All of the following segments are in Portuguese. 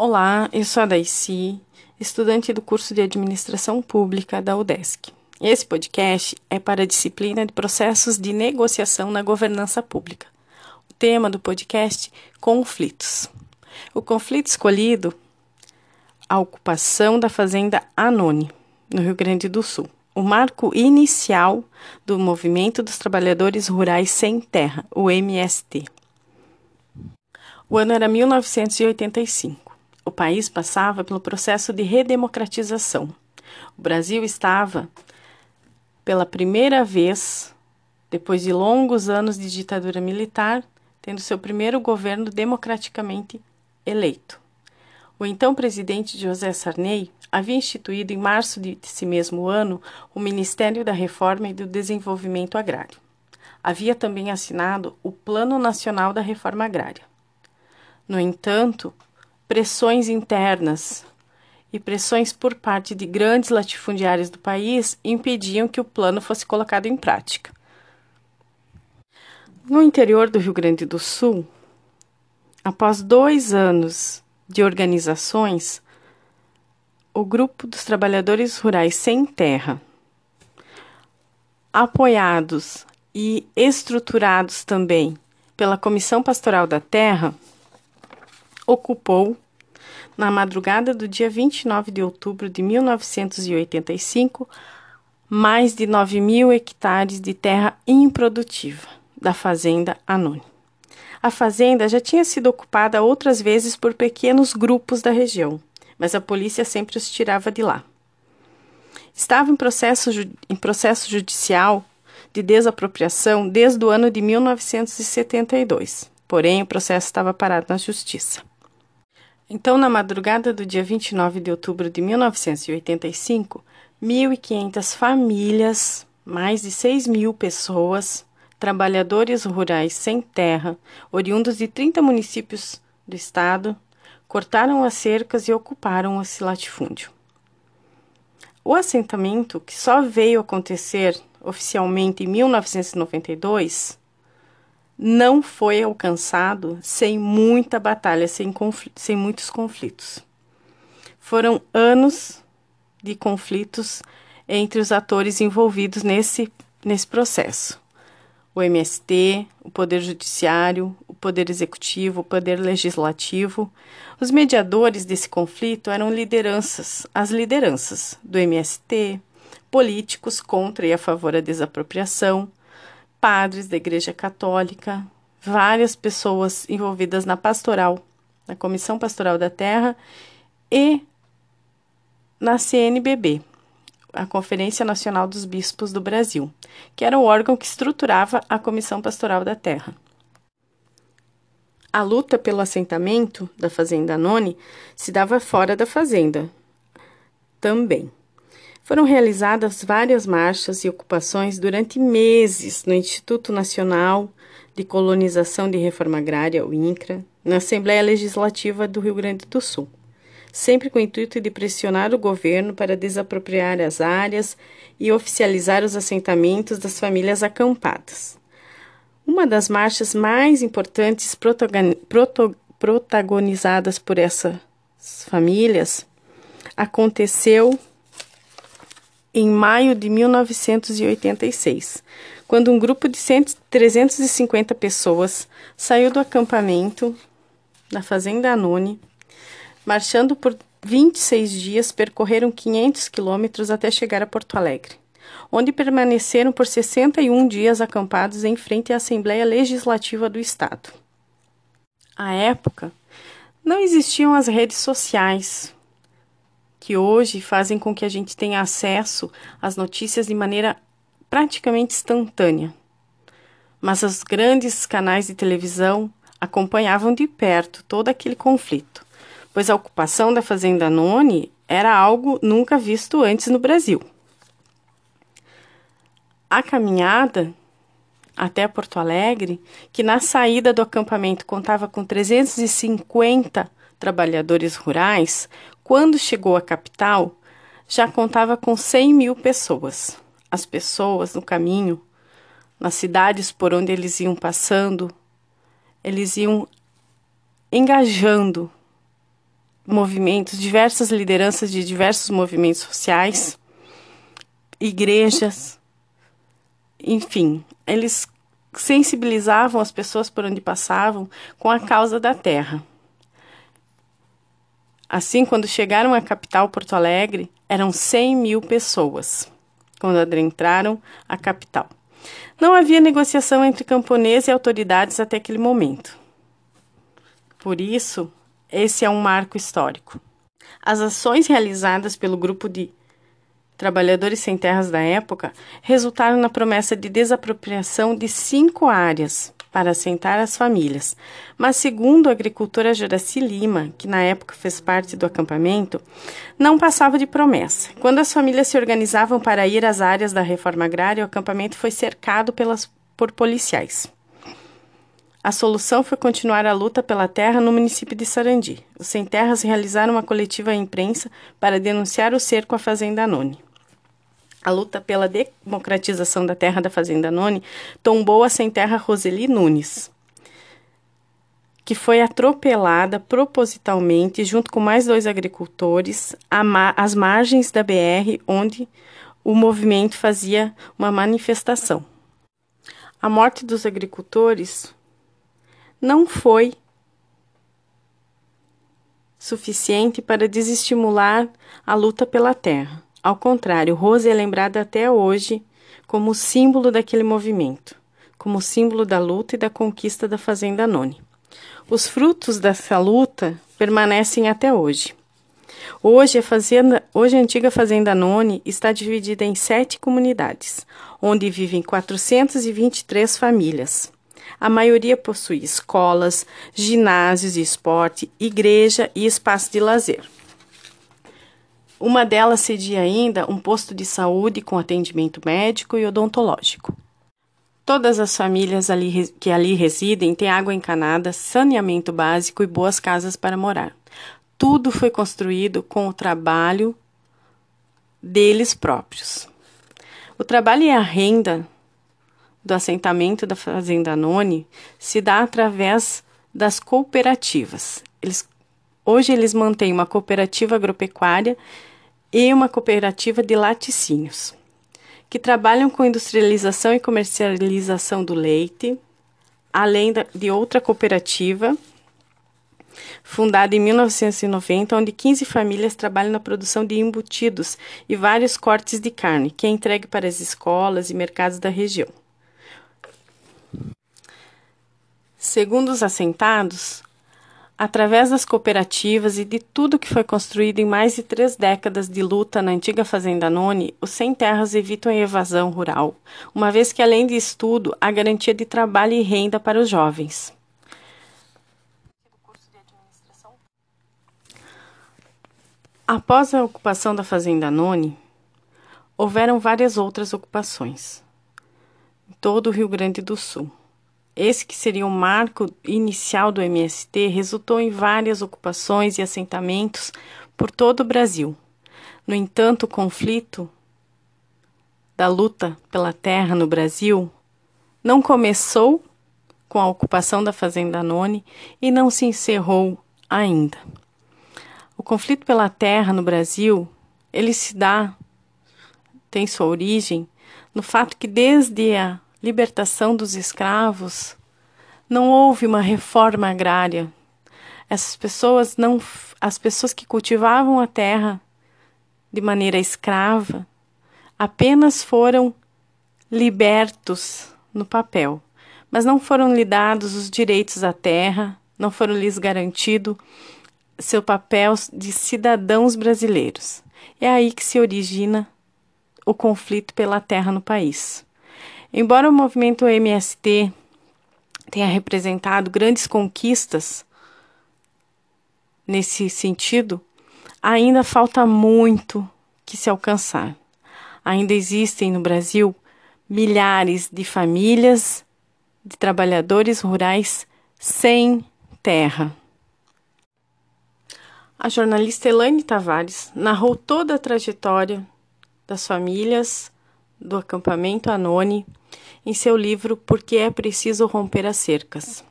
Olá, eu sou a Daisy, estudante do curso de Administração Pública da UDESC. Esse podcast é para a disciplina de Processos de Negociação na Governança Pública. O tema do podcast: Conflitos. O conflito escolhido, a ocupação da Fazenda Anone, no Rio Grande do Sul. O marco inicial do Movimento dos Trabalhadores Rurais Sem Terra, o MST. O ano era 1985. O país passava pelo processo de redemocratização. O Brasil estava, pela primeira vez, depois de longos anos de ditadura militar, tendo seu primeiro governo democraticamente eleito. O então presidente José Sarney havia instituído em março desse mesmo ano o Ministério da Reforma e do Desenvolvimento Agrário. Havia também assinado o Plano Nacional da Reforma Agrária. No entanto, pressões internas e pressões por parte de grandes latifundiários do país impediam que o plano fosse colocado em prática. No interior do Rio Grande do Sul, após dois anos de organizações, o Grupo dos Trabalhadores Rurais Sem Terra, apoiados e estruturados também pela Comissão Pastoral da Terra, ocupou, na madrugada do dia 29 de outubro de 1985, mais de 9 mil hectares de terra improdutiva da Fazenda Anônima. A fazenda já tinha sido ocupada outras vezes por pequenos grupos da região, mas a polícia sempre os tirava de lá. Estava em processo, em processo judicial de desapropriação desde o ano de 1972, porém o processo estava parado na justiça. Então, na madrugada do dia 29 de outubro de 1985, 1.500 famílias, mais de 6 mil pessoas, trabalhadores rurais sem terra, oriundos de 30 municípios do estado, cortaram as cercas e ocuparam esse latifúndio. O assentamento, que só veio acontecer oficialmente em 1992, não foi alcançado sem muita batalha, sem, sem muitos conflitos. Foram anos de conflitos entre os atores envolvidos nesse, nesse processo. O MST, o Poder Judiciário, o Poder Executivo, o Poder Legislativo. Os mediadores desse conflito eram lideranças, as lideranças do MST, políticos contra e a favor da desapropriação, padres da Igreja Católica, várias pessoas envolvidas na pastoral, na Comissão Pastoral da Terra e na CNBB, a Conferência Nacional dos Bispos do Brasil, que era o órgão que estruturava a Comissão Pastoral da Terra. A luta pelo assentamento da Fazenda None se dava fora da fazenda também. Foram realizadas várias marchas e ocupações durante meses no Instituto Nacional de Colonização de Reforma Agrária, o INCRA, na Assembleia Legislativa do Rio Grande do Sul, sempre com o intuito de pressionar o governo para desapropriar as áreas e oficializar os assentamentos das famílias acampadas. Uma das marchas mais importantes protagonizadas por essas famílias aconteceu em maio de 1986, quando um grupo de 100, 350 pessoas saiu do acampamento na Fazenda Anone, marchando por 26 dias, percorreram 500 quilômetros até chegar a Porto Alegre, onde permaneceram por 61 dias acampados em frente à Assembleia Legislativa do Estado. À época, não existiam as redes sociais, que hoje fazem com que a gente tenha acesso às notícias de maneira praticamente instantânea. Mas os grandes canais de televisão acompanhavam de perto todo aquele conflito, pois a ocupação da Fazenda None era algo nunca visto antes no Brasil. A caminhada até Porto Alegre, que na saída do acampamento contava com 350 trabalhadores rurais, quando chegou à capital, já contava com 100 mil pessoas. As pessoas no caminho, nas cidades por onde eles iam passando, eles iam engajando movimentos, diversas lideranças de diversos movimentos sociais, igrejas, enfim, eles sensibilizavam as pessoas por onde passavam com a causa da terra. Assim, quando chegaram à capital Porto Alegre, eram 100 mil pessoas quando adentraram a capital. Não havia negociação entre camponeses e autoridades até aquele momento. Por isso, esse é um marco histórico. As ações realizadas pelo grupo de trabalhadores sem terras da época resultaram na promessa de desapropriação de cinco áreas para assentar as famílias. Mas, segundo a agricultora Juraci Lima, que na época fez parte do acampamento, não passava de promessa. Quando as famílias se organizavam para ir às áreas da reforma agrária, o acampamento foi cercado pelas, por policiais. A solução foi continuar a luta pela terra no município de Sarandi. Os sem terras realizaram uma coletiva à imprensa para denunciar o cerco à fazenda Anone. A luta pela democratização da terra da Fazenda Noni tombou a sem-terra Roseli Nunes, que foi atropelada propositalmente, junto com mais dois agricultores, às margens da BR, onde o movimento fazia uma manifestação. A morte dos agricultores não foi suficiente para desestimular a luta pela terra. Ao contrário, Rose é lembrada até hoje como símbolo daquele movimento, como símbolo da luta e da conquista da Fazenda Noni. Os frutos dessa luta permanecem até hoje. Hoje a, fazenda, hoje a antiga Fazenda Noni está dividida em sete comunidades, onde vivem 423 famílias. A maioria possui escolas, ginásios de esporte, igreja e espaço de lazer. Uma delas cedia ainda um posto de saúde com atendimento médico e odontológico. Todas as famílias ali, que ali residem têm água encanada, saneamento básico e boas casas para morar. Tudo foi construído com o trabalho deles próprios. O trabalho e a renda do assentamento da Fazenda Noni se dá através das cooperativas. Eles, hoje eles mantêm uma cooperativa agropecuária e uma cooperativa de laticínios, que trabalham com industrialização e comercialização do leite, além de outra cooperativa fundada em 1990, onde 15 famílias trabalham na produção de embutidos e vários cortes de carne, que é entregue para as escolas e mercados da região. Segundo os assentados, Através das cooperativas e de tudo que foi construído em mais de três décadas de luta na antiga Fazenda Noni, os sem terras evitam a evasão rural, uma vez que, além de estudo, há garantia de trabalho e renda para os jovens. Após a ocupação da Fazenda Noni, houveram várias outras ocupações em todo o Rio Grande do Sul. Esse que seria o marco inicial do MST resultou em várias ocupações e assentamentos por todo o Brasil. No entanto, o conflito da luta pela terra no Brasil não começou com a ocupação da Fazenda Noni e não se encerrou ainda. O conflito pela terra no Brasil, ele se dá, tem sua origem no fato que desde a libertação dos escravos, não houve uma reforma agrária. Essas pessoas não as pessoas que cultivavam a terra de maneira escrava apenas foram libertos no papel, mas não foram lhe dados os direitos à terra, não foram lhes garantido seu papel de cidadãos brasileiros. É aí que se origina o conflito pela terra no país. Embora o movimento MST tenha representado grandes conquistas nesse sentido, ainda falta muito que se alcançar. Ainda existem no Brasil milhares de famílias de trabalhadores rurais sem terra. A jornalista Elaine Tavares narrou toda a trajetória das famílias do acampamento Anone em seu livro Por que é preciso romper as cercas.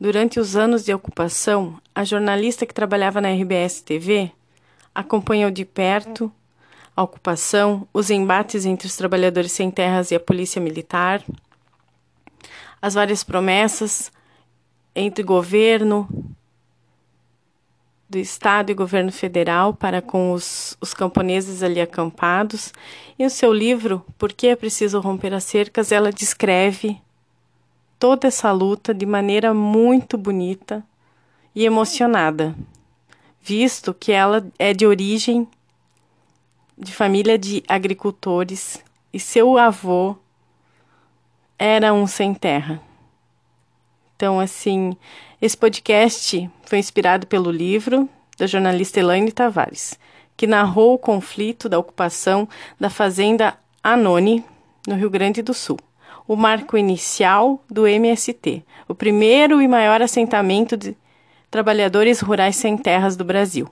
Durante os anos de ocupação, a jornalista que trabalhava na RBS TV acompanhou de perto a ocupação, os embates entre os trabalhadores sem terras e a polícia militar, as várias promessas entre governo do Estado e governo federal para com os, os camponeses ali acampados. E o seu livro, Por que é preciso romper as cercas, ela descreve toda essa luta de maneira muito bonita e emocionada, visto que ela é de origem de família de agricultores e seu avô era um sem terra. Então, assim, esse podcast foi inspirado pelo livro da jornalista Elaine Tavares, que narrou o conflito da ocupação da fazenda Anone, no Rio Grande do Sul o marco inicial do MST, o primeiro e maior assentamento de trabalhadores rurais sem terras do Brasil.